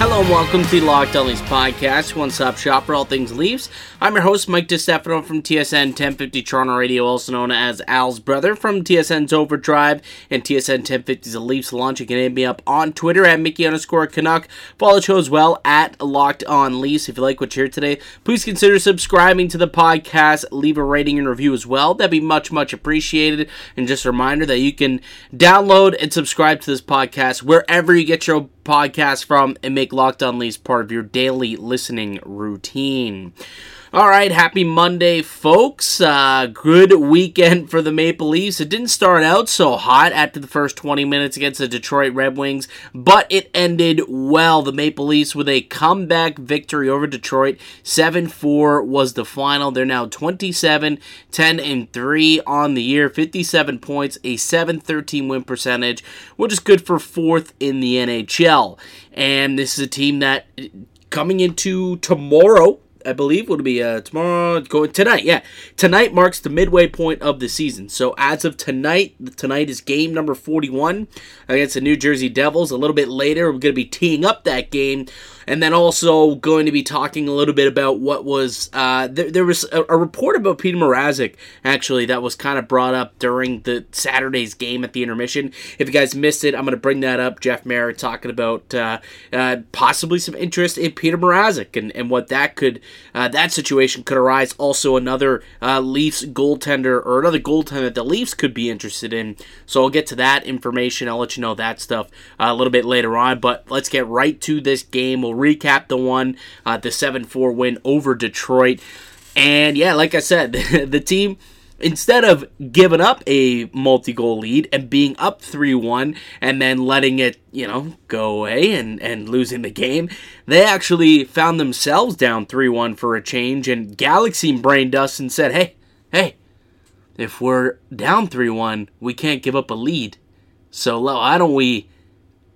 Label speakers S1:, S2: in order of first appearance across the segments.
S1: Hello and welcome to the Locked On Leafs podcast, one stop shop for all things Leafs. I'm your host, Mike DiStefano from TSN 1050 Toronto Radio, also known as Al's brother from TSN's Overdrive and TSN 1050's The Leafs Launch. You can hit me up on Twitter at Mickey underscore Canuck. Follow the show as well at Locked On Leafs. If you like what you hear today, please consider subscribing to the podcast. Leave a rating and review as well. That'd be much, much appreciated. And just a reminder that you can download and subscribe to this podcast wherever you get your podcast from and make Locked On Leafs part of your daily listening routine. All right, happy Monday, folks. Uh, good weekend for the Maple Leafs. It didn't start out so hot after the first 20 minutes against the Detroit Red Wings, but it ended well. The Maple Leafs with a comeback victory over Detroit. 7 4 was the final. They're now 27, 10, and 3 on the year, 57 points, a 7 13 win percentage, which is good for fourth in the NHL. And this is a team that coming into tomorrow I believe will be uh, tomorrow. Going tonight, yeah. Tonight marks the midway point of the season. So as of tonight, tonight is game number forty-one against the New Jersey Devils. A little bit later, we're going to be teeing up that game and then also going to be talking a little bit about what was uh, there, there, was a, a, report about Peter Mrazek actually that was kind of brought up during the Saturday's game at the intermission. If you guys missed it, I'm going to bring that up. Jeff Marek talking about uh, uh, possibly some interest in Peter Mrazek and, and what that could uh, that situation could arise. Also, another uh, Leafs goaltender or another goaltender that the Leafs could be interested in. So I'll get to that information. I'll let you know that stuff uh, a little bit later on. But let's get right to this game. We'll recap the one, uh, the 7 4 win over Detroit. And yeah, like I said, the team instead of giving up a multi-goal lead and being up 3-1 and then letting it you know go away and, and losing the game they actually found themselves down 3-1 for a change and galaxy brained us and said hey hey if we're down 3-1 we can't give up a lead so why don't we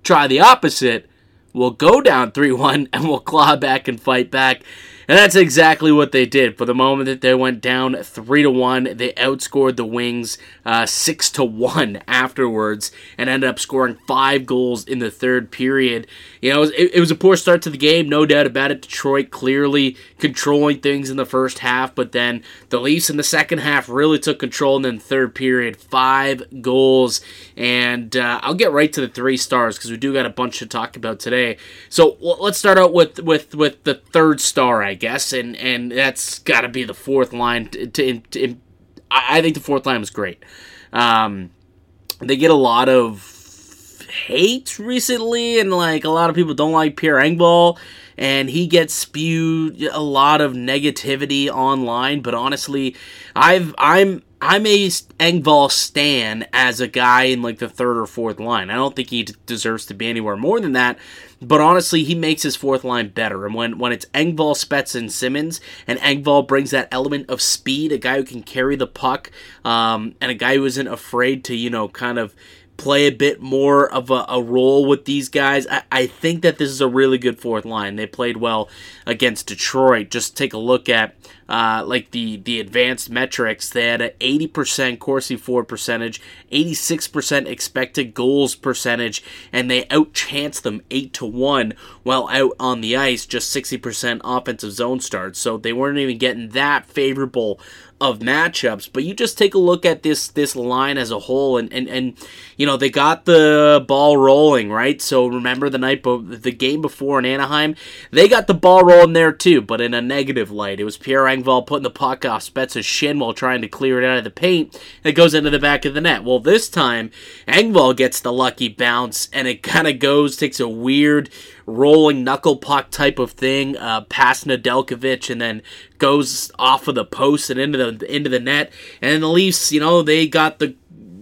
S1: try the opposite will go down 3 1 and we'll claw back and fight back. And that's exactly what they did. For the moment that they went down 3 to 1, they outscored the Wings uh, 6 to 1 afterwards and ended up scoring 5 goals in the third period. You know, it, it was a poor start to the game, no doubt about it. Detroit clearly controlling things in the first half, but then the Leafs in the second half really took control. And then third period, 5 goals. And uh, I'll get right to the three stars because we do got a bunch to talk about today. So let's start out with, with, with the third star, I guess, and and that's got to be the fourth line. To, to, to, I think the fourth line was great. Um, they get a lot of hate recently, and like a lot of people don't like Pierre Engvall, and he gets spewed a lot of negativity online. But honestly, I've I'm I'm a Engvall stan as a guy in like the third or fourth line. I don't think he deserves to be anywhere more than that. But honestly, he makes his fourth line better. And when, when it's Engvall, Spezza, and Simmons, and Engvall brings that element of speed, a guy who can carry the puck, um, and a guy who isn't afraid to, you know, kind of play a bit more of a, a role with these guys. I, I, think that this is a really good fourth line. They played well against Detroit. Just take a look at uh, like the the advanced metrics. They had an 80% Corsi for percentage, 86% expected goals percentage, and they outchanced them eight to one while out on the ice. Just 60% offensive zone starts. So they weren't even getting that favorable of matchups, but you just take a look at this this line as a whole, and and, and you know they got the ball rolling right. So remember the night the game before in Anaheim, they got the ball rolling there too, but in a negative light. It was Pierre Engvall putting the puck off Spezza's shin while trying to clear it out of the paint. It goes into the back of the net. Well, this time Engvall gets the lucky bounce, and it kind of goes takes a weird rolling knuckle puck type of thing uh, past Nedeljkovic and then goes off of the post and into the into the net. And the Leafs, you know, they got the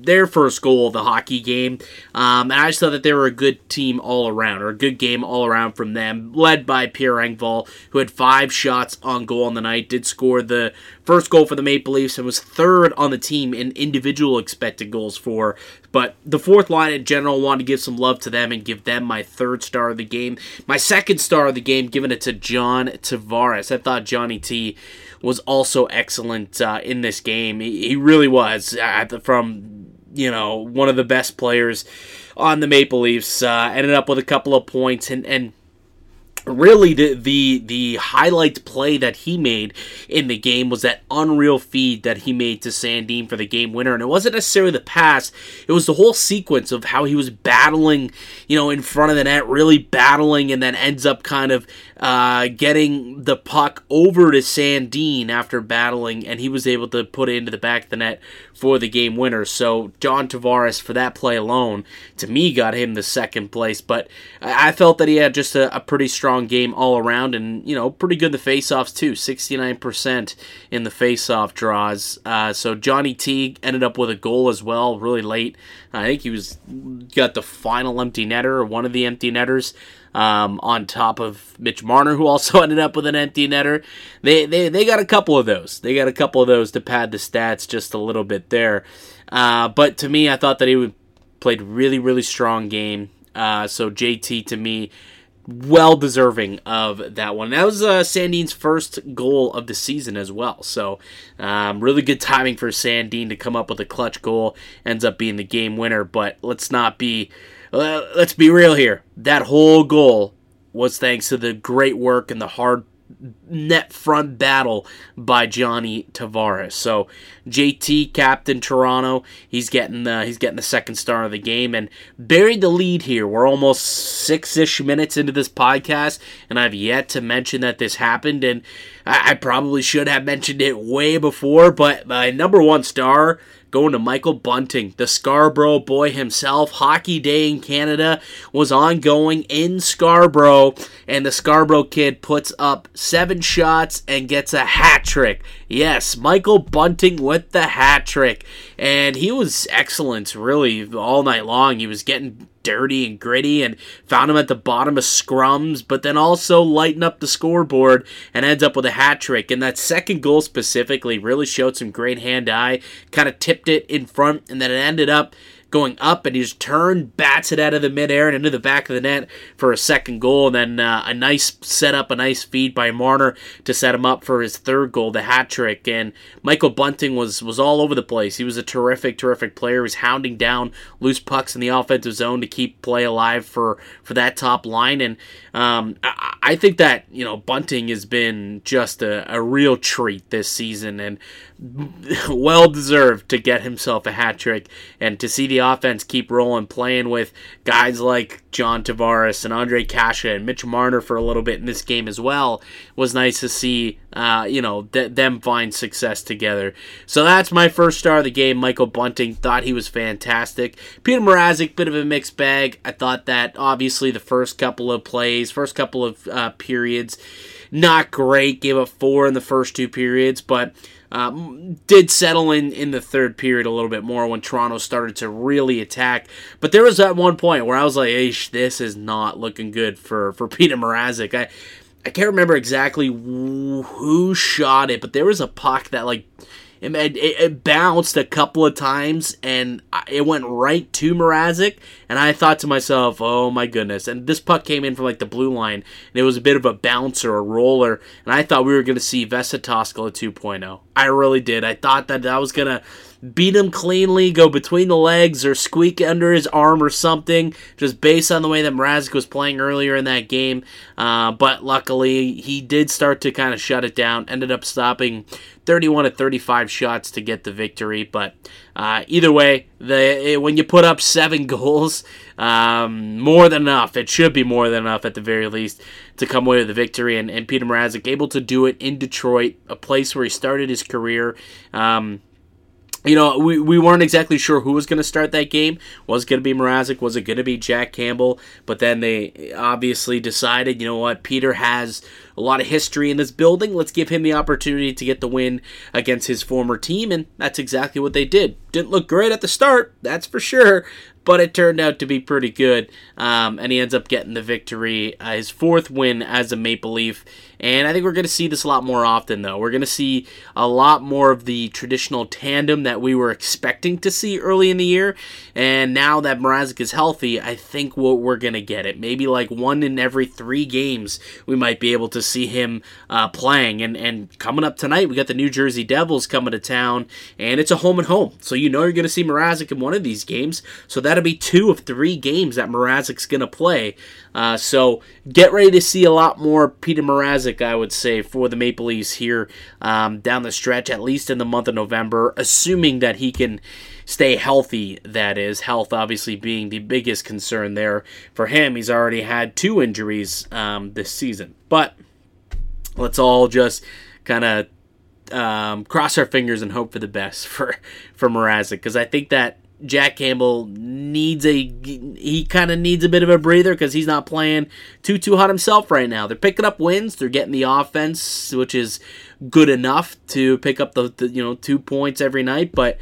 S1: their first goal of the hockey game. Um, and I just thought that they were a good team all around, or a good game all around from them, led by Pierre Engvall, who had five shots on goal on the night, did score the first goal for the Maple Leafs and was third on the team in individual expected goals for. But the fourth line in general, wanted to give some love to them and give them my third star of the game. My second star of the game, giving it to John Tavares. I thought Johnny T was also excellent uh, in this game. He, he really was uh, from you know one of the best players on the Maple Leafs. Uh, ended up with a couple of points and and really the the the highlight play that he made in the game was that unreal feed that he made to Sandin for the game winner and it wasn't necessarily the pass it was the whole sequence of how he was battling you know in front of the net really battling and then ends up kind of uh, getting the puck over to Sandin after battling and he was able to put it into the back of the net for the game winner so John Tavares for that play alone to me got him the second place but I felt that he had just a, a pretty strong game all around, and you know, pretty good the faceoffs too. Sixty nine percent in the faceoff draws. Uh, so Johnny T ended up with a goal as well, really late. I think he was got the final empty netter or one of the empty netters. Um, on top of Mitch Marner, who also ended up with an empty netter. They, they they got a couple of those. They got a couple of those to pad the stats just a little bit there. Uh, but to me, I thought that he played really really strong game. Uh, so JT to me well deserving of that one. That was uh, Sandin's first goal of the season as well. So, um, really good timing for Sandin to come up with a clutch goal. Ends up being the game winner. But let's not be, let's be real here. That whole goal was thanks to the great work and the hard net front battle by Johnny Tavares. So JT, captain Toronto, he's getting the he's getting the second star of the game and buried the lead here. We're almost six ish minutes into this podcast, and I've yet to mention that this happened. And I, I probably should have mentioned it way before, but my number one star going to Michael Bunting, the Scarborough boy himself. Hockey Day in Canada was ongoing in Scarborough, and the Scarborough kid puts up seven shots and gets a hat trick. Yes, Michael Bunting with the hat trick. And he was excellent, really, all night long. He was getting dirty and gritty and found him at the bottom of scrums, but then also lighten up the scoreboard and ends up with a hat trick. And that second goal specifically really showed some great hand eye, kind of tipped it in front, and then it ended up going up, and he's turned, bats it out of the midair and into the back of the net for a second goal. And then uh, a nice setup, a nice feed by Marner to set him up for his third goal, the hat trick. And Michael Bunting was was all over the place. He was a terrific, terrific player. He was hounding down loose pucks in the offensive zone to keep play alive for for that top line. And um, I, I, think that you know Bunting has been just a, a real treat this season, and well deserved to get himself a hat trick and to see the offense keep rolling, playing with guys like John Tavares and Ondrej Kase and Mitch Marner for a little bit in this game as well. Was nice to see, uh, you know, th- them find success together. So that's my first star of the game. Michael Bunting thought he was fantastic. Peter Mrazek, bit of a mixed bag. I thought that obviously the first couple of plays, first couple of uh, periods, not great. Gave up four in the first two periods, but um, did settle in in the third period a little bit more when Toronto started to really attack. But there was that one point where I was like, this is not looking good for, for Peter Mrazek. I, I can't remember exactly who shot it, but there was a puck that, like, it, it, it, bounced a couple of times and it went right to Mrazek. And I thought to myself, oh my goodness. And this puck came in from like the blue line and it was a bit of a bouncer, a roller. And I thought we were going to see Vesa Toskala 2.0. I really did. I thought that that was going to beat him cleanly, go between the legs, or squeak under his arm or something, just based on the way that Mrazek was playing earlier in that game. Uh, but luckily, he did start to kind of shut it down, ended up stopping 31 to 35 shots to get the victory. But uh, either way, the when you put up seven goals, um, more than enough. It should be more than enough at the very least to come away with the victory. And, and Peter Mrazek able to do it in Detroit, a place where he started his career. Um, you know, we, we weren't exactly sure who was going to start that game. Was going to be Mrazek? Was it going to be Jack Campbell? But then they obviously decided, you know what, Peter has a lot of history in this building. Let's give him the opportunity to get the win against his former team, and that's exactly what they did. Didn't look great at the start, that's for sure, but it turned out to be pretty good. Um, and he ends up getting the victory, uh, his fourth win as a Maple Leaf. And I think we're going to see this a lot more often, though. We're going to see a lot more of the traditional tandem that we were expecting to see early in the year. And now that Mrazek is healthy, I think what we're going to get it. Maybe like one in every three games, we might be able to see him uh, playing. And, and coming up tonight, we got the New Jersey Devils coming to town, and it's a home and home. So you know you're going to see Mrazek in one of these games. So that'll be two of three games that Mrazek's going to play. Uh, so get ready to see a lot more Peter Mrazek, I would say, for the Maple Leafs here um, down the stretch, at least in the month of November, assuming that he can stay healthy, that is. Health obviously being the biggest concern there for him. He's already had two injuries um, this season. But let's all just kind of um, cross our fingers and hope for the best for for Mrazek because I think that Jack Campbell needs a he kind of needs a bit of a breather because he's not playing too too hot himself right now. They're picking up wins, they're getting the offense, which is good enough to pick up the, the you know two points every night, but.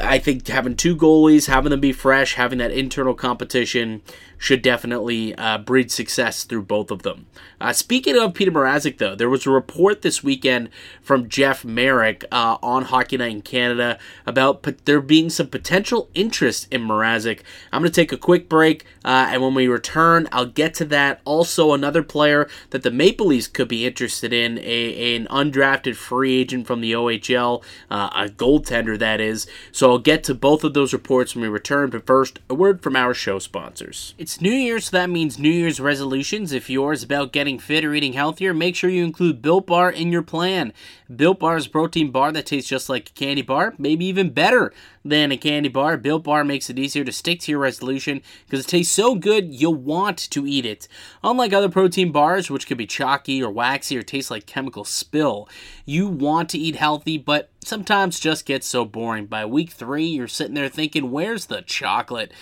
S1: I think having two goalies, having them be fresh, having that internal competition should definitely uh, breed success through both of them. Uh, speaking of Peter Mrazek, though, there was a report this weekend from Jeff Marek uh, on Hockey Night in Canada about p- there being some potential interest in Mrazek. I'm going to take a quick break, uh, and when we return, I'll get to that. Also, another player that the Maple Leafs could be interested in, a, an undrafted free agent from the OHL, uh, a goaltender that is. So I'll get to both of those reports when we return, but first, a word from our show sponsors. It's New Year, so that means New Year's resolutions. If yours about getting fit or eating healthier, make sure you include Built Bar in your plan. Built Bar is a protein bar that tastes just like a candy bar, maybe even better than a candy bar. Built Bar makes it easier to stick to your resolution because it tastes so good you'll want to eat it. Unlike other protein bars, which could be chalky or waxy or taste like chemical spill, you want to eat healthy, but sometimes just gets so boring. By week three, you're sitting there thinking, where's the chocolate?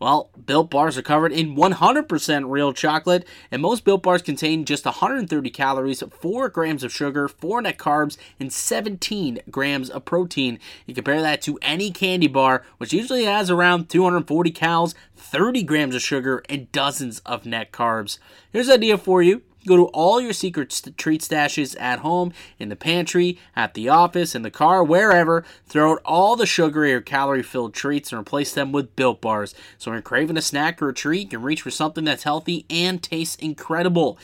S1: Well, Built Bars are covered in 100% real chocolate, and most Built Bars contain just 130 calories, 4 grams of sugar, 4 net carbs, and 17 grams of protein. You compare that to any candy bar, which usually has around 240 calories, 30 grams of sugar, and dozens of net carbs. Here's an idea for you. Go to all your secret st- treat stashes at home, in the pantry, at the office, in the car, wherever. Throw out all the sugary or calorie filled treats and replace them with built bars. So when you're craving a snack or a treat, you can reach for something that's healthy and tastes incredible.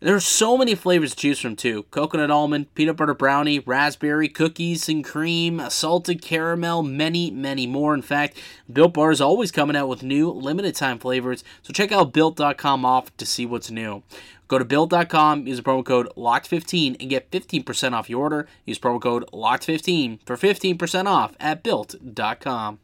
S1: There's so many flavors to choose from too. Coconut almond, peanut butter brownie, raspberry, cookies and cream, salted caramel, many, many more. In fact, Built Bar is always coming out with new limited time flavors, so check out built.com off to see what's new. Go to built.com, use the promo code LOCKED15 and get 15% off your order. Use promo code LOCKED15 for 15% off at built.com.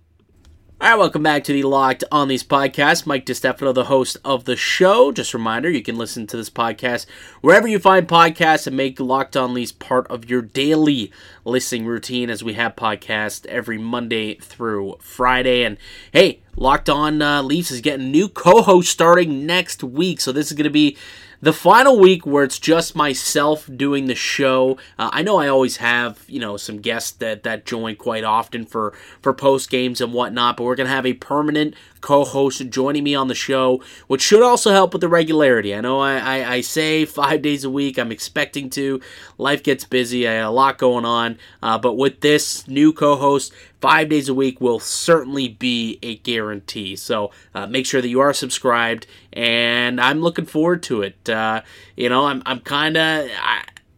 S1: All right, welcome back to the Locked on Leafs podcast. Mike DiStefano, the host of the show. Just a reminder, you can listen to this podcast wherever you find podcasts and make Locked on Leafs part of your daily listening routine as we have podcasts every Monday through Friday. And hey, Locked on uh, Leafs is getting new co-host starting next week. So this is going to be the final week where it's just myself doing the show. Uh, I know I always have you know some guests that that join quite often for for post games and whatnot, but we're gonna have a permanent co-host joining me on the show, which should also help with the regularity. I know I, I, I say five days a week. I'm expecting to. Life gets busy. I have a lot going on, uh, but with this new co-host, five days a week will certainly be a guarantee. So uh, make sure that you are subscribed, and I'm looking forward to it. Uh, you know, I'm I'm kind of.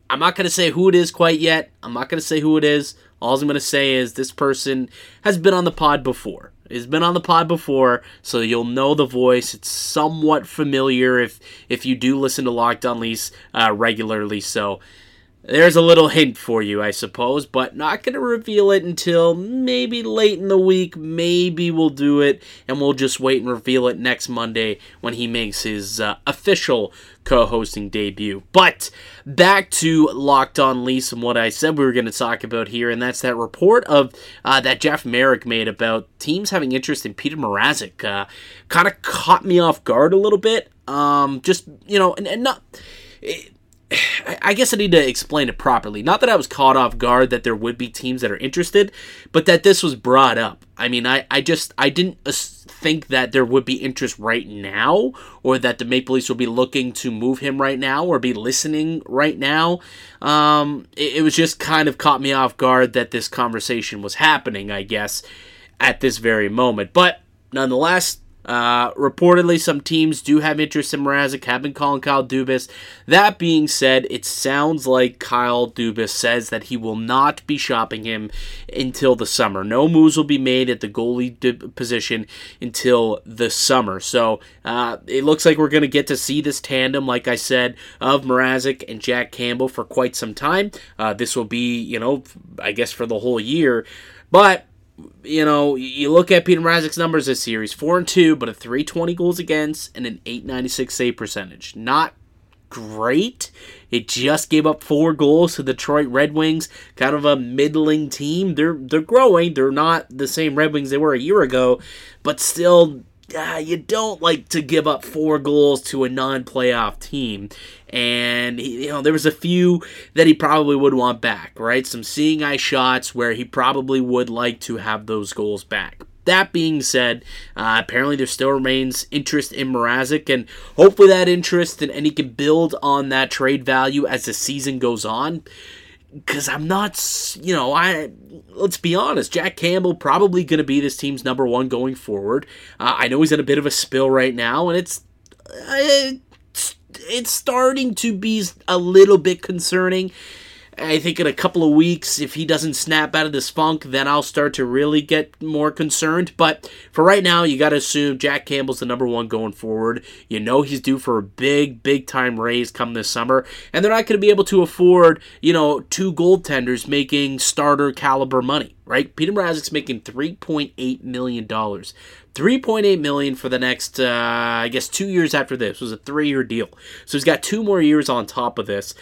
S1: I'm not going to say who it is quite yet. I'm not going to say who it is. All I'm going to say is this person has been on the pod before has been on the pod before, so you'll know the voice. It's somewhat familiar if if you do listen to Locked On Leafs uh, regularly. So there's a little hint for you, I suppose, but not going to reveal it until maybe late in the week. Maybe we'll do it, and we'll just wait and reveal it next Monday when he makes his uh, official co-hosting debut. But back to Locked On Leafs and what I said we were going to talk about here, and that's that report of uh, that Jeff Marek made about teams having interest in Peter Mrazek. Uh, kind of caught me off guard a little bit. Um, just you know, and, and not. It, I guess I need to explain it properly. Not that I was caught off guard that there would be teams that are interested, but that this was brought up. I mean, I, I just I didn't think that there would be interest right now, or that the Maple Leafs would be looking to move him right now, or be listening right now. Um, it, it was just kind of caught me off guard that this conversation was happening. I guess at this very moment, but nonetheless, uh, reportedly, some teams do have interest in Mrazek, have been calling Kyle Dubas. That being said, it sounds like Kyle Dubas says that he will not be shopping him until the summer. No moves will be made at the goalie position until the summer. So uh, it looks like we're going to get to see this tandem, like I said, of Mrazek and Jack Campbell for quite some time. Uh, this will be, you know, I guess for the whole year. But you know, you look at Peter Mrazek's numbers this year. He's four and two, but a three twenty goals against and an eight ninety six save percentage. Not great. It just gave up four goals to the Detroit Red Wings, kind of a middling team. They're they're growing. They're not the same Red Wings they were a year ago, but still uh, you don't like to give up four goals to a non-playoff team. And you know there was a few that he probably would want back right? Some seeing eye shots where he probably would like to have those goals back. That being said, uh, apparently there still remains interest in Mrazek, and hopefully that interest and, and he can build on that trade value as the season goes on because I'm not, you know, I let's be honest, Jack Campbell probably going to be this team's number one going forward. Uh, I know he's in a bit of a spill right now, and it's, uh, it's it's starting to be a little bit concerning. I think in a couple of weeks, if he doesn't snap out of this funk, then I'll start to really get more concerned. But for right now, you got to assume Jack Campbell's the number one going forward. You know he's due for a big, big time raise come this summer, and they're not going to be able to afford, you know, two goaltenders making starter caliber money, right? Peter Mrazek's making three point eight million dollars. 3.8 million for the next uh, i guess two years after this it was a three-year deal so he's got two more years on top of this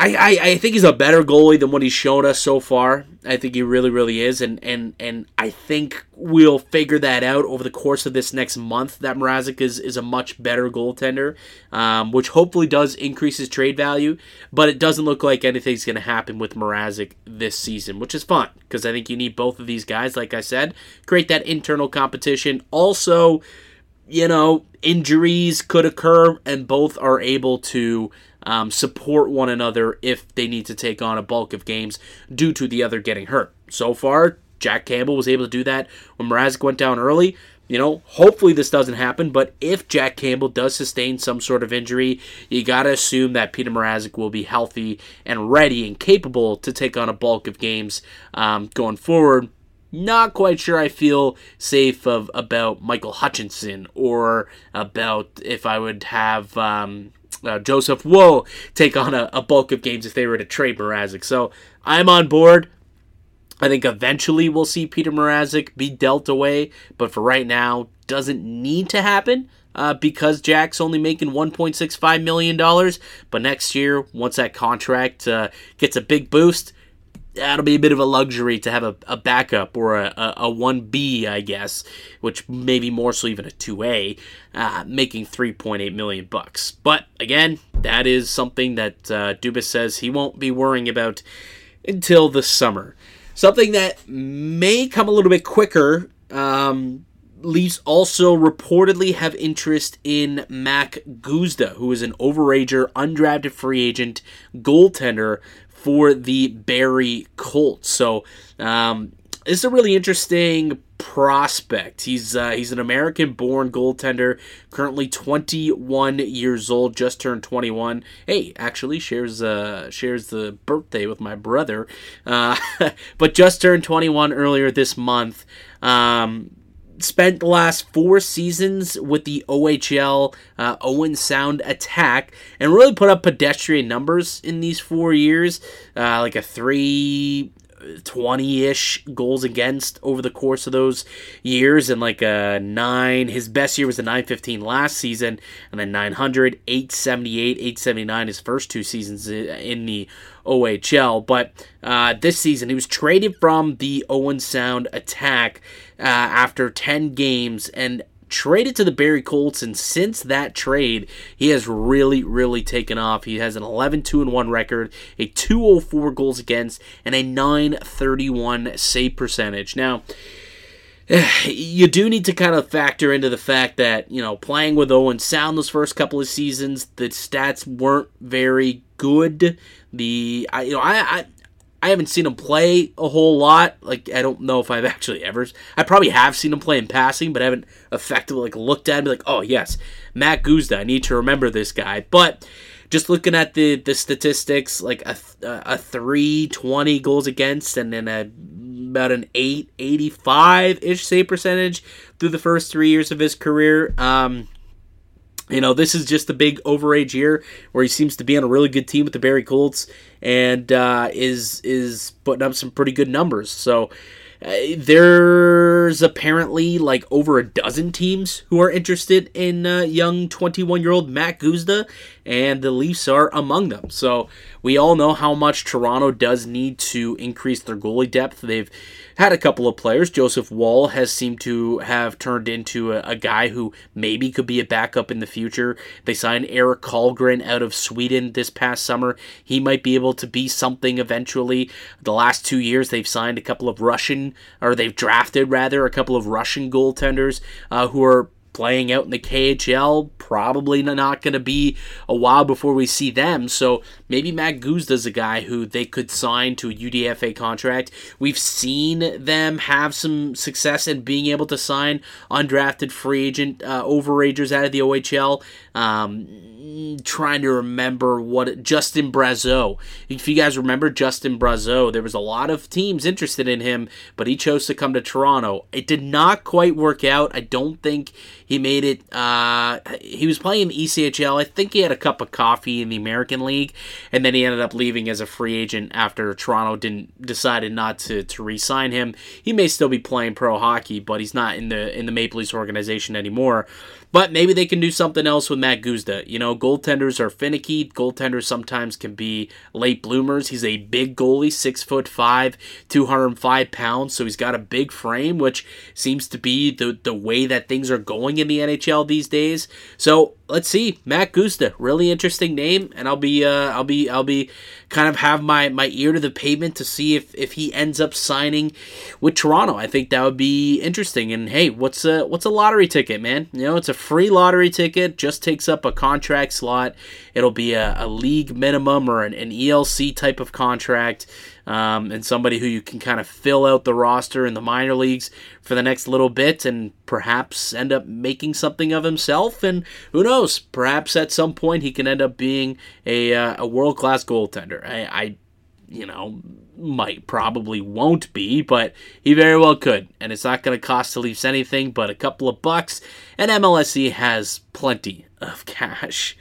S1: I, I, I think he's a better goalie than what he's shown us so far. I think he really, really is, and and and I think we'll figure that out over the course of this next month. That Mrazek is is a much better goaltender, um, which hopefully does increase his trade value. But it doesn't look like anything's going to happen with Mrazek this season, which is fun because I think you need both of these guys. Like I said, create that internal competition. Also, you know, injuries could occur, and both are able to um, support one another if they need to take on a bulk of games due to the other getting hurt. So far, Jack Campbell was able to do that when Mrazek went down early. You know, hopefully this doesn't happen, but if Jack Campbell does sustain some sort of injury, you got to assume that Peter Mrazek will be healthy and ready and capable to take on a bulk of games um, going forward. Not quite sure I feel safe of about Michael Hutchinson or about if I would have um, uh, Joseph Woll take on a, a, bulk of games if they were to trade Mrazek. So I'm on board. I think eventually we'll see Peter Mrazek be dealt away, but for right now, doesn't need to happen. Uh, because Jack's only making $1.65 million. But next year, once that contract uh, gets a big boost, that'll be a bit of a luxury to have a, a backup or a, a, a 1B, I guess, which maybe more so even a 2A, uh, making 3.8 million bucks. But again, that is something that uh, Dubas says he won't be worrying about until the summer. Something that may come a little bit quicker. Um, Leafs also reportedly have interest in Mac Guzda, who is an overager, undrafted free agent goaltender for the Barrie Colts. So um, this is a really interesting prospect. He's uh, he's an American-born goaltender, currently 21 years old, just turned 21. Hey, actually shares uh, shares the birthday with my brother, uh, but just turned 21 earlier this month. Um, spent the last four seasons with the OHL uh, Owen Sound Attack and really put up pedestrian numbers in these four years, uh, like a three 20 ish goals against over the course of those years, and like a 9. His best year was the 915 last season, and then 900, 878, 879 his first two seasons in the OHL. But uh, this season, he was traded from the Owen Sound attack uh, after 10 games, and traded to the Barrie Colts, and since that trade, he has really, really taken off. He has an 11 2 1 record, a 204 goals against, and a 931 save percentage. Now, you do need to kind of factor into the fact that you know playing with Owen Sound those first couple of seasons, the stats weren't very good. The I you know I, I I haven't seen him play a whole lot. Like I don't know if I've actually ever. I probably have seen him play in passing, but I haven't effectively like looked at him and be like, oh yes, Matt Guzda. I need to remember this guy. But just looking at the the statistics, like a a three twenty goals against, and then a about an 885 ish save percentage through the first three years of his career. Um, you know, this is just a big overage year where he seems to be on a really good team with the Barrie Colts and uh, is is putting up some pretty good numbers. So uh, there's apparently like over a dozen teams who are interested in uh, young 21 year old Matt Guzda, and the Leafs are among them. So we all know how much Toronto does need to increase their goalie depth. They've had a couple of players. Joseph Woll has seemed to have turned into a, a, guy who maybe could be a backup in the future. They signed Eric Källgren out of Sweden this past summer. He might be able to be something eventually. The last two years, they've signed a couple of Russian, or they've drafted rather, a couple of Russian goaltenders uh, who are playing out in the KHL. Probably not going to be a while before we see them. So maybe Matt Guzda's a guy who they could sign to a UDFA contract. We've seen them have some success in being able to sign undrafted free agent uh, overagers out of the OHL. Um, trying to remember what Justin Brazeau. If you guys remember Justin Brazeau, there was a lot of teams interested in him, but he chose to come to Toronto. It did not quite work out. I don't think he made it. Uh, he was playing the ECHL. I think he had a cup of coffee in the American League, and then he ended up leaving as a free agent after Toronto didn't decided not to to re-sign him. He may still be playing pro hockey, but he's not in the in the Maple Leafs organization anymore. But maybe they can do something else with Matt Guzda. You know, goaltenders are finicky. Goaltenders sometimes can be late bloomers. He's a big goalie, six foot five, 205 pounds. So he's got a big frame, which seems to be the, the way that things are going in the NHL these days. So let's see, Matt Guzda really interesting name, and I'll be uh, I'll be I'll be kind of have my my ear to the pavement to see if if he ends up signing with Toronto. I think that would be interesting. And hey, what's a what's a lottery ticket, man? You know, it's a free lottery ticket. Just takes up a contract slot. It'll be a, a league minimum or an, an ELC type of contract um, and somebody who you can kind of fill out the roster in the minor leagues for the next little bit and perhaps end up making something of himself. And who knows, perhaps at some point he can end up being a, uh, a world class goaltender. I, I, you know, might probably won't be, but he very well could. And it's not going to cost the Leafs anything but a couple of bucks. And MLSE has plenty of cash.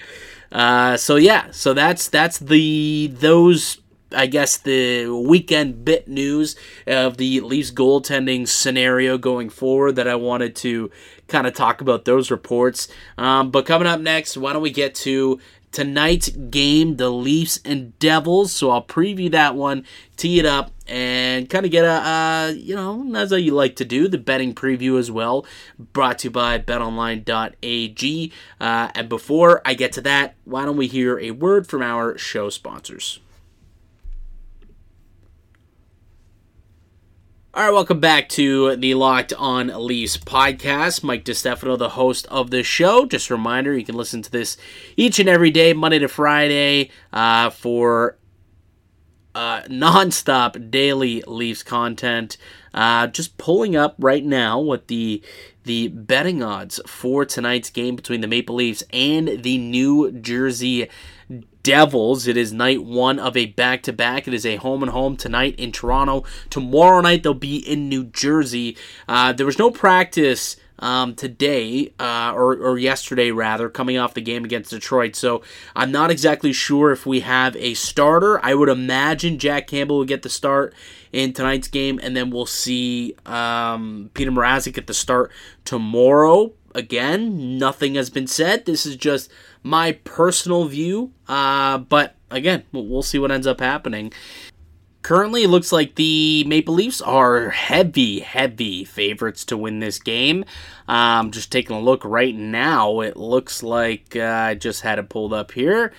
S1: Uh, so yeah, so that's that's the those I guess the weekend bit news of the Leafs goaltending scenario going forward that I wanted to kind of talk about those reports. Um, but coming up next, why don't we get to tonight's game, the Leafs and Devils? So I'll preview that one, tee it up, and kind of get a, you know, as you like to do, the betting preview as well, brought to you by betonline.ag. Uh, and before I get to that, why don't we hear a word from our show sponsors? All right, welcome back to the Locked On Leafs podcast. Mike DiStefano, the host of the show. Just a reminder, you can listen to this each and every day, Monday to Friday, uh, for uh, nonstop daily Leafs content. Uh, just pulling up right now what the the betting odds for tonight's game between the Maple Leafs and the New Jersey Devils. It is night one of a back to back. It is a home and home tonight in Toronto. Tomorrow night they'll be in New Jersey. Uh, there was no practice. Um, today, uh, or, or yesterday rather, coming off the game against Detroit. So I'm not exactly sure if we have a starter. I would imagine Jack Campbell will get the start in tonight's game, and then we'll see um, Peter Mrazek at the start tomorrow. Again, nothing has been said. This is just my personal view, uh, but again, we'll see what ends up happening. currently, it looks like the Maple Leafs are heavy, heavy favorites to win this game. Um, just taking a look right now, it looks like uh, I just had it pulled up here.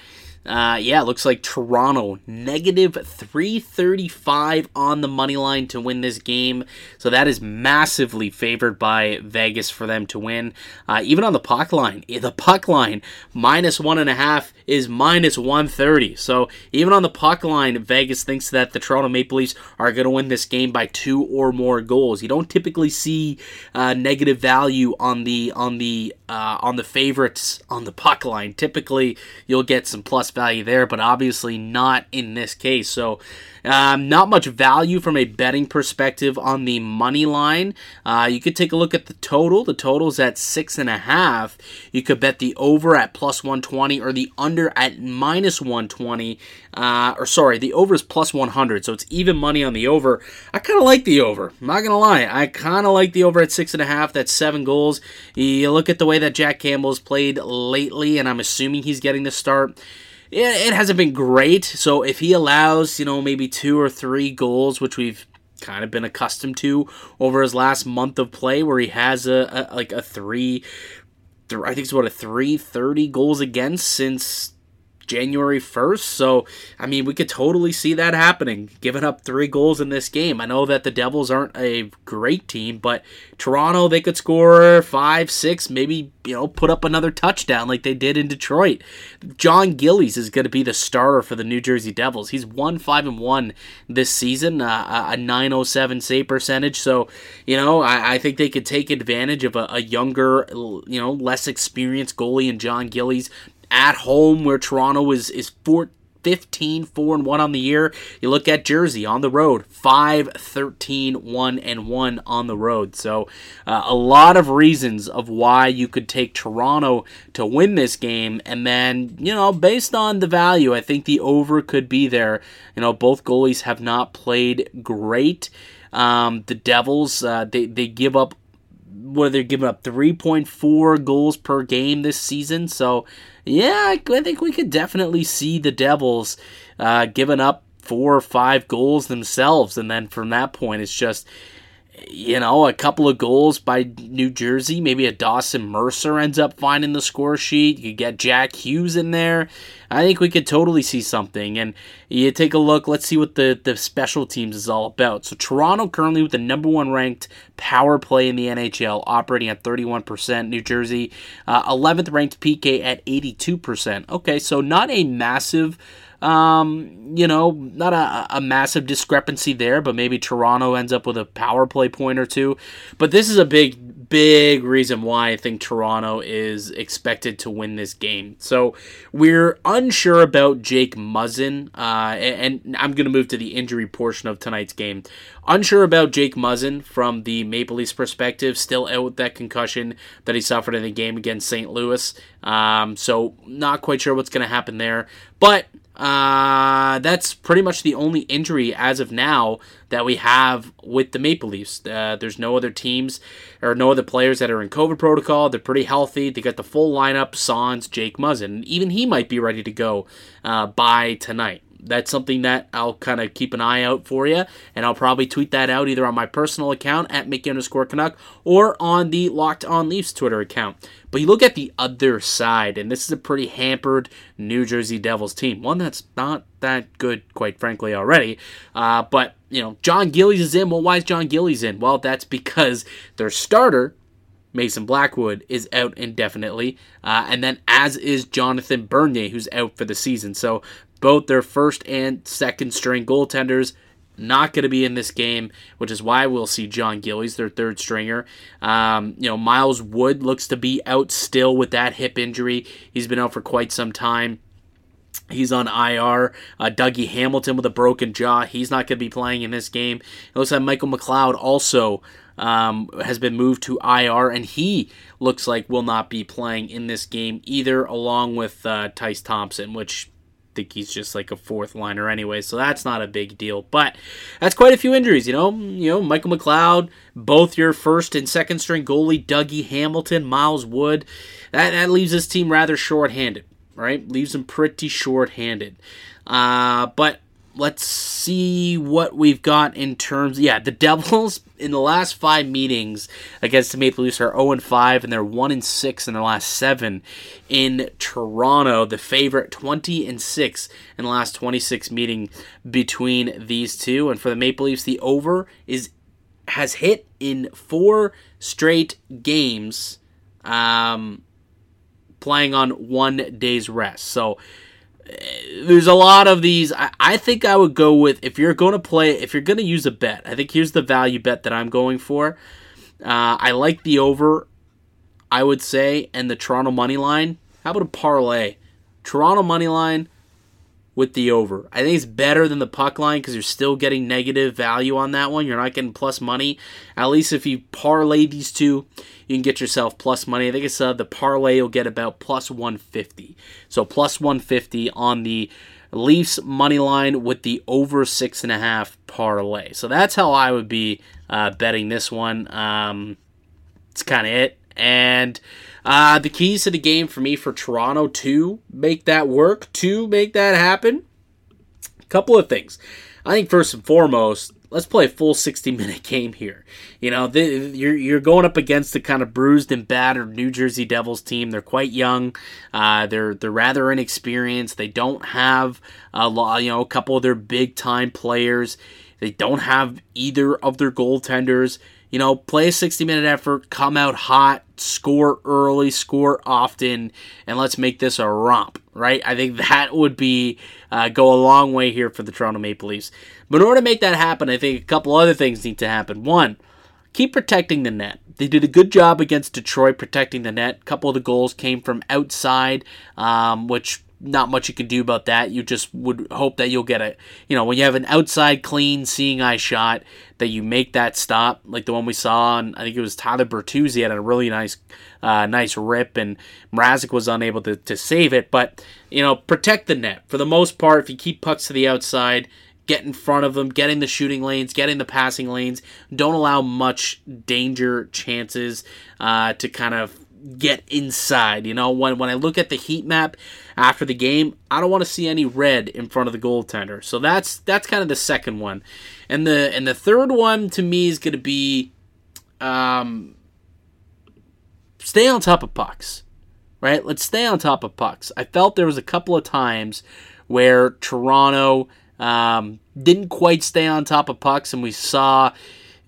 S1: Uh, yeah, looks like Toronto negative 335 on the money line to win this game. So that is massively favored by Vegas for them to win. Uh, even on the puck line, eh, the puck line minus one and a half is minus 130. So even on the puck line, Vegas thinks that the Toronto Maple Leafs are going to win this game by two or more goals. You don't typically see uh, negative value on the on the uh, on the favorites on the puck line. Typically, you'll get some plus value there, but obviously not in this case. So um, not much value from a betting perspective on the money line. Uh, you could take a look at the total. The total's at six and a half. You could bet the over at plus 120 or the under at minus 120. Uh, or sorry, the over is plus 100, so it's even money on the over. I kind of like the over. I'm not gonna lie, I kind of like the over at six and a half. That's seven goals. You look at the way that Jack Campbell has played lately, and I'm assuming he's getting the start it, hasn't been great. So if he allows, you know, maybe two or three goals, which we've kind of been accustomed to over his last month of play, where he has a, a like a three, th- I think it's about a three thirty goals against since January 1st. So, I mean, we could totally see that happening, giving up three goals in this game. I know that the Devils aren't a great team, but Toronto, they could score five, six, maybe, you know, put up another touchdown like they did in Detroit. John Gillies is going to be the starter for the New Jersey Devils. He's 1 5 and 1 this season, uh, a 907 save percentage. So, you know, I, I think they could take advantage of a, a younger, you know, less experienced goalie in John Gillies at home where Toronto is is 4 15 4 and 1 on the year. You look at Jersey on the road, 5 13 1 and 1 on the road. So, uh, a lot of reasons of why you could take Toronto to win this game and then, you know, based on the value, I think the over could be there. You know, both goalies have not played great. Um, the Devils, uh, they, they give up where they're giving up 3.4 goals per game this season. So, yeah, I think we could definitely see the Devils uh, giving up four or five goals themselves. And then from that point, it's just you know, a couple of goals by New Jersey. Maybe a Dawson Mercer ends up finding the score sheet. You get Jack Hughes in there. I think we could totally see something. And you take a look, let's see what the, the special teams is all about. So, Toronto currently with the number one ranked power play in the NHL, operating at 31%. New Jersey, uh, 11th ranked PK at 82%. Okay, so not a massive um, you know, not a, a massive discrepancy there, but maybe Toronto ends up with a power play point or two. But this is a big, big reason why I think Toronto is expected to win this game. So we're unsure about Jake Muzzin, uh, and, I'm going to move to the injury portion of tonight's game. Unsure about Jake Muzzin from the Maple Leafs perspective, still out with that concussion that he suffered in the game against St. Louis. Um, so not quite sure what's going to happen there. But uh, that's pretty much the only injury as of now that we have with the Maple Leafs. Uh, there's no other teams or no other players that are in COVID protocol. They're pretty healthy. They got the full lineup: Sans, Jake Muzzin. Even he might be ready to go uh, by tonight that's something that I'll kind of keep an eye out for you, and I'll probably tweet that out either on my personal account at Mickey underscore Canuck or on the Locked On Leafs Twitter account. But you look at the other side, and this is a pretty hampered New Jersey Devils team, one that's not that good, quite frankly, already. Uh, but you know, John Gillies is in. Well, why is John Gillies in? Well, that's because their starter Mason Blackwood is out indefinitely, uh, and then as is Jonathan Bernier, who's out for the season. So both their first and second string goaltenders not going to be in this game, which is why we'll see John Gillies, their third stringer. Um, you know, Miles Wood looks to be out still with that hip injury. He's been out for quite some time. He's on IR. Uh, Dougie Hamilton with a broken jaw. He's not going to be playing in this game. It looks like Michael McLeod also um, has been moved to IR, and he looks like will not be playing in this game either, along with uh, Tyce Thompson, which think he's just like a fourth liner anyway, so that's not a big deal. But that's quite a few injuries, you know. You know, Michael McLeod, both your first and second string goalie, Dougie Hamilton, Miles Wood. That that leaves this team rather short-handed, right? Leaves them pretty short-handed. Uh, but let's see what we've got in terms. Yeah, the Devils in the last five meetings against the Maple Leafs are 0 and 5, and they're 1 and 6 in the last seven. In Toronto, the favorite 20 and 6 in the last 26 meeting between these two. And for the Maple Leafs, the over is has hit in four straight games, um, playing on one day's rest. So there's a lot of these. I, I, think I would go with if you're going to play, if you're going to use a bet. I think here's the value bet that I'm going for. Uh, I like the over, I would say, and the Toronto money line. How about a parlay? Toronto money line with the over. I think it's better than the puck line because you're still getting negative value on that one. You're not getting plus money. At least if you parlay these two, you can get yourself plus money. I think it's uh, the parlay you'll get about plus 150. So plus 150 on the Leafs money line with the over six and a half parlay. So that's how I would be uh, betting this one. Um, it's kind of it. And uh, the keys to the game for me for Toronto to make that work, to make that happen, a couple of things. I think first and foremost, let's play a full 60 minute game here. You know, the, you're you're going up against the kind of bruised and battered New Jersey Devils team. They're quite young. Uh, they're they're rather inexperienced. They don't have a lot, you know, a couple of their big time players. They don't have either of their goaltenders you know, play a 60 minute effort, come out hot, score early, score often, and let's make this a romp, right? I think that would be uh, go a long way here for the Toronto Maple Leafs. But in order to make that happen, I think a couple other things need to happen. One, keep protecting the net. They did a good job against Detroit protecting the net. A couple of the goals came from outside, um, which not much you can do about that. You just would hope that you'll get a, you know, when you have an outside clean seeing eye shot, that you make that stop, like the one we saw on, I think it was Tyler Bertuzzi had a really nice, uh, nice rip, and Mrazek was unable to, to save it. But, you know, protect the net. For the most part, if you keep pucks to the outside, get in front of them, getting the shooting lanes, getting the passing lanes, don't allow much danger chances uh, to kind of get inside. You know, when when I look at the heat map after the game, I don't want to see any red in front of the goaltender. So that's that's kind of the second one, and the and the third one to me is going to be, um, stay on top of pucks. Right, let's stay on top of pucks. I felt there was a couple of times where Toronto um, didn't quite stay on top of pucks, and we saw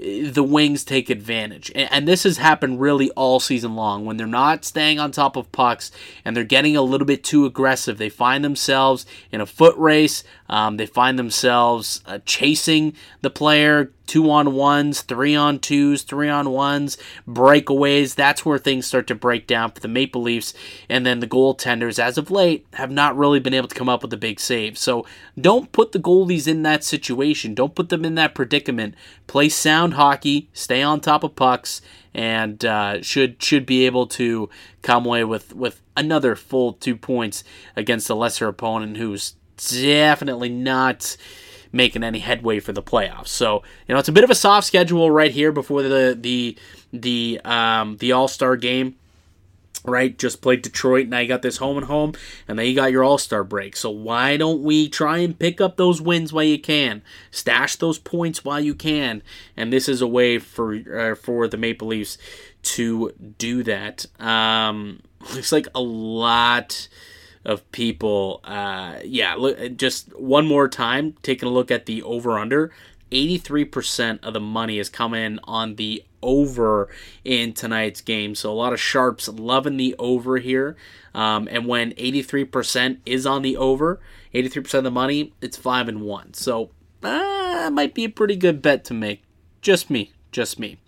S1: the Wings take advantage. And this has happened really all season long. When they're not staying on top of pucks and they're getting a little bit too aggressive, they find themselves in a foot race. Um, they find themselves uh, chasing the player, two on ones, three on twos, three on ones, breakaways. That's where things start to break down for the Maple Leafs. And then the goaltenders, as of late, have not really been able to come up with a big save. So don't put the goalies in that situation. Don't put them in that predicament. Play sound hockey, stay on top of pucks, and uh, should should be able to come away with, with another full two points against a lesser opponent who's definitely not making any headway for the playoffs. So you know it's a bit of a soft schedule right here before the the the um, the All Star game. Right, just played Detroit. Now you got this home and home, and then you got your All Star break. So why don't we try and pick up those wins while you can, stash those points while you can, and this is a way for uh, for the Maple Leafs to do that. Um, looks like a lot of people. Uh, yeah, look, just one more time, taking a look at the over under. 83% of the money is coming on the over in tonight's game. So a lot of sharps loving the over here. Um, and when 83% is on the over, 83% of the money, it's 5 and 1. So uh, might be a pretty good bet to make. Just me. Just me.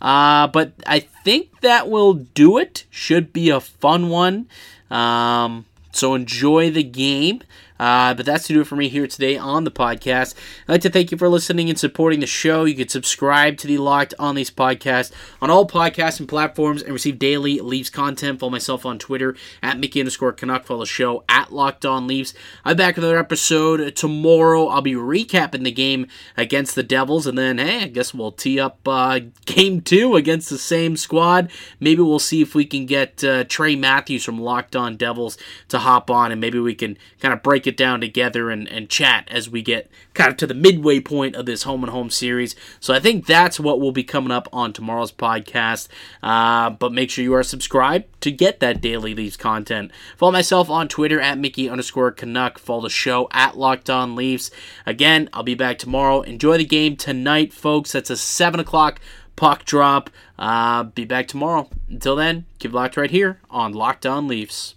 S1: Uh, but I think that will do it. Should be a fun one. Um, so enjoy the game. Uh, but that's to do it for me here today on the podcast. I'd like to thank you for listening and supporting the show. You can subscribe to the Locked on Leafs podcast on all podcasts and platforms and receive daily Leafs content. Follow myself on Twitter at Mickey underscore Canuck. Follow the show at Locked on Leafs. I'm back with another episode tomorrow. I'll be recapping the game against the Devils, and then hey, I guess we'll tee up uh, game two against the same squad. Maybe we'll see if we can get uh, Trey Matthews from Locked On Devils to hop on, and maybe we can kind of break get down together and, and chat as we get kind of to the midway point of this home and home series. So I think that's what will be coming up on tomorrow's podcast. Uh, but make sure you are subscribed to get that daily Leafs content. Follow myself on Twitter at Mickey underscore Canuck. Follow the show at Locked On Leafs. Again, I'll be back tomorrow. Enjoy the game tonight, folks. That's a 7 o'clock puck drop. Uh, be back tomorrow. Until then, keep locked right here on Locked On Leafs.